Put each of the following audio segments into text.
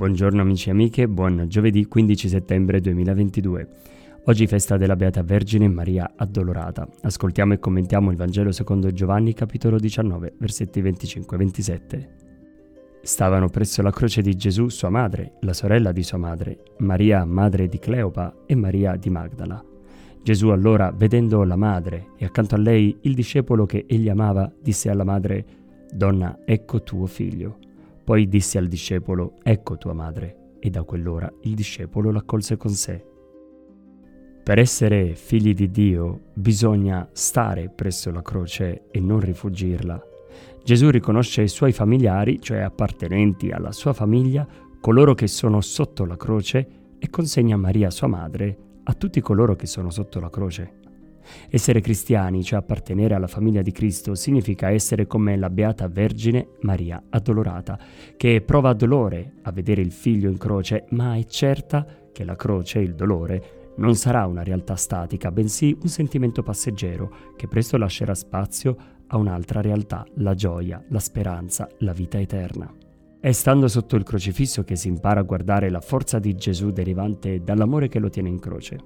Buongiorno amici e amiche, buon giovedì 15 settembre 2022. Oggi festa della Beata Vergine Maria Addolorata. Ascoltiamo e commentiamo il Vangelo secondo Giovanni capitolo 19 versetti 25-27. Stavano presso la croce di Gesù sua madre, la sorella di sua madre, Maria madre di Cleopa e Maria di Magdala. Gesù allora, vedendo la madre e accanto a lei il discepolo che egli amava, disse alla madre, Donna, ecco tuo figlio. Poi disse al discepolo, ecco tua madre, e da quell'ora il discepolo l'accolse con sé. Per essere figli di Dio bisogna stare presso la croce e non rifugirla. Gesù riconosce i suoi familiari, cioè appartenenti alla sua famiglia, coloro che sono sotto la croce, e consegna Maria sua madre a tutti coloro che sono sotto la croce. Essere cristiani, cioè appartenere alla famiglia di Cristo, significa essere come la Beata Vergine Maria addolorata, che prova dolore a vedere il figlio in croce, ma è certa che la croce, il dolore, non sarà una realtà statica, bensì un sentimento passeggero che presto lascerà spazio a un'altra realtà, la gioia, la speranza, la vita eterna. È stando sotto il crocifisso che si impara a guardare la forza di Gesù derivante dall'amore che lo tiene in croce.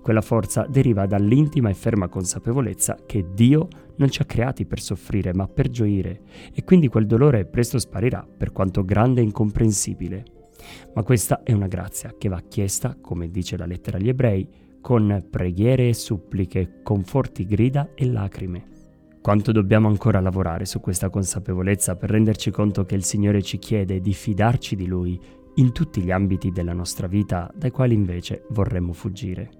Quella forza deriva dall'intima e ferma consapevolezza che Dio non ci ha creati per soffrire ma per gioire e quindi quel dolore presto sparirà per quanto grande e incomprensibile. Ma questa è una grazia che va chiesta, come dice la lettera agli ebrei, con preghiere e suppliche, con forti grida e lacrime. Quanto dobbiamo ancora lavorare su questa consapevolezza per renderci conto che il Signore ci chiede di fidarci di Lui in tutti gli ambiti della nostra vita dai quali invece vorremmo fuggire.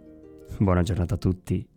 Buona giornata a tutti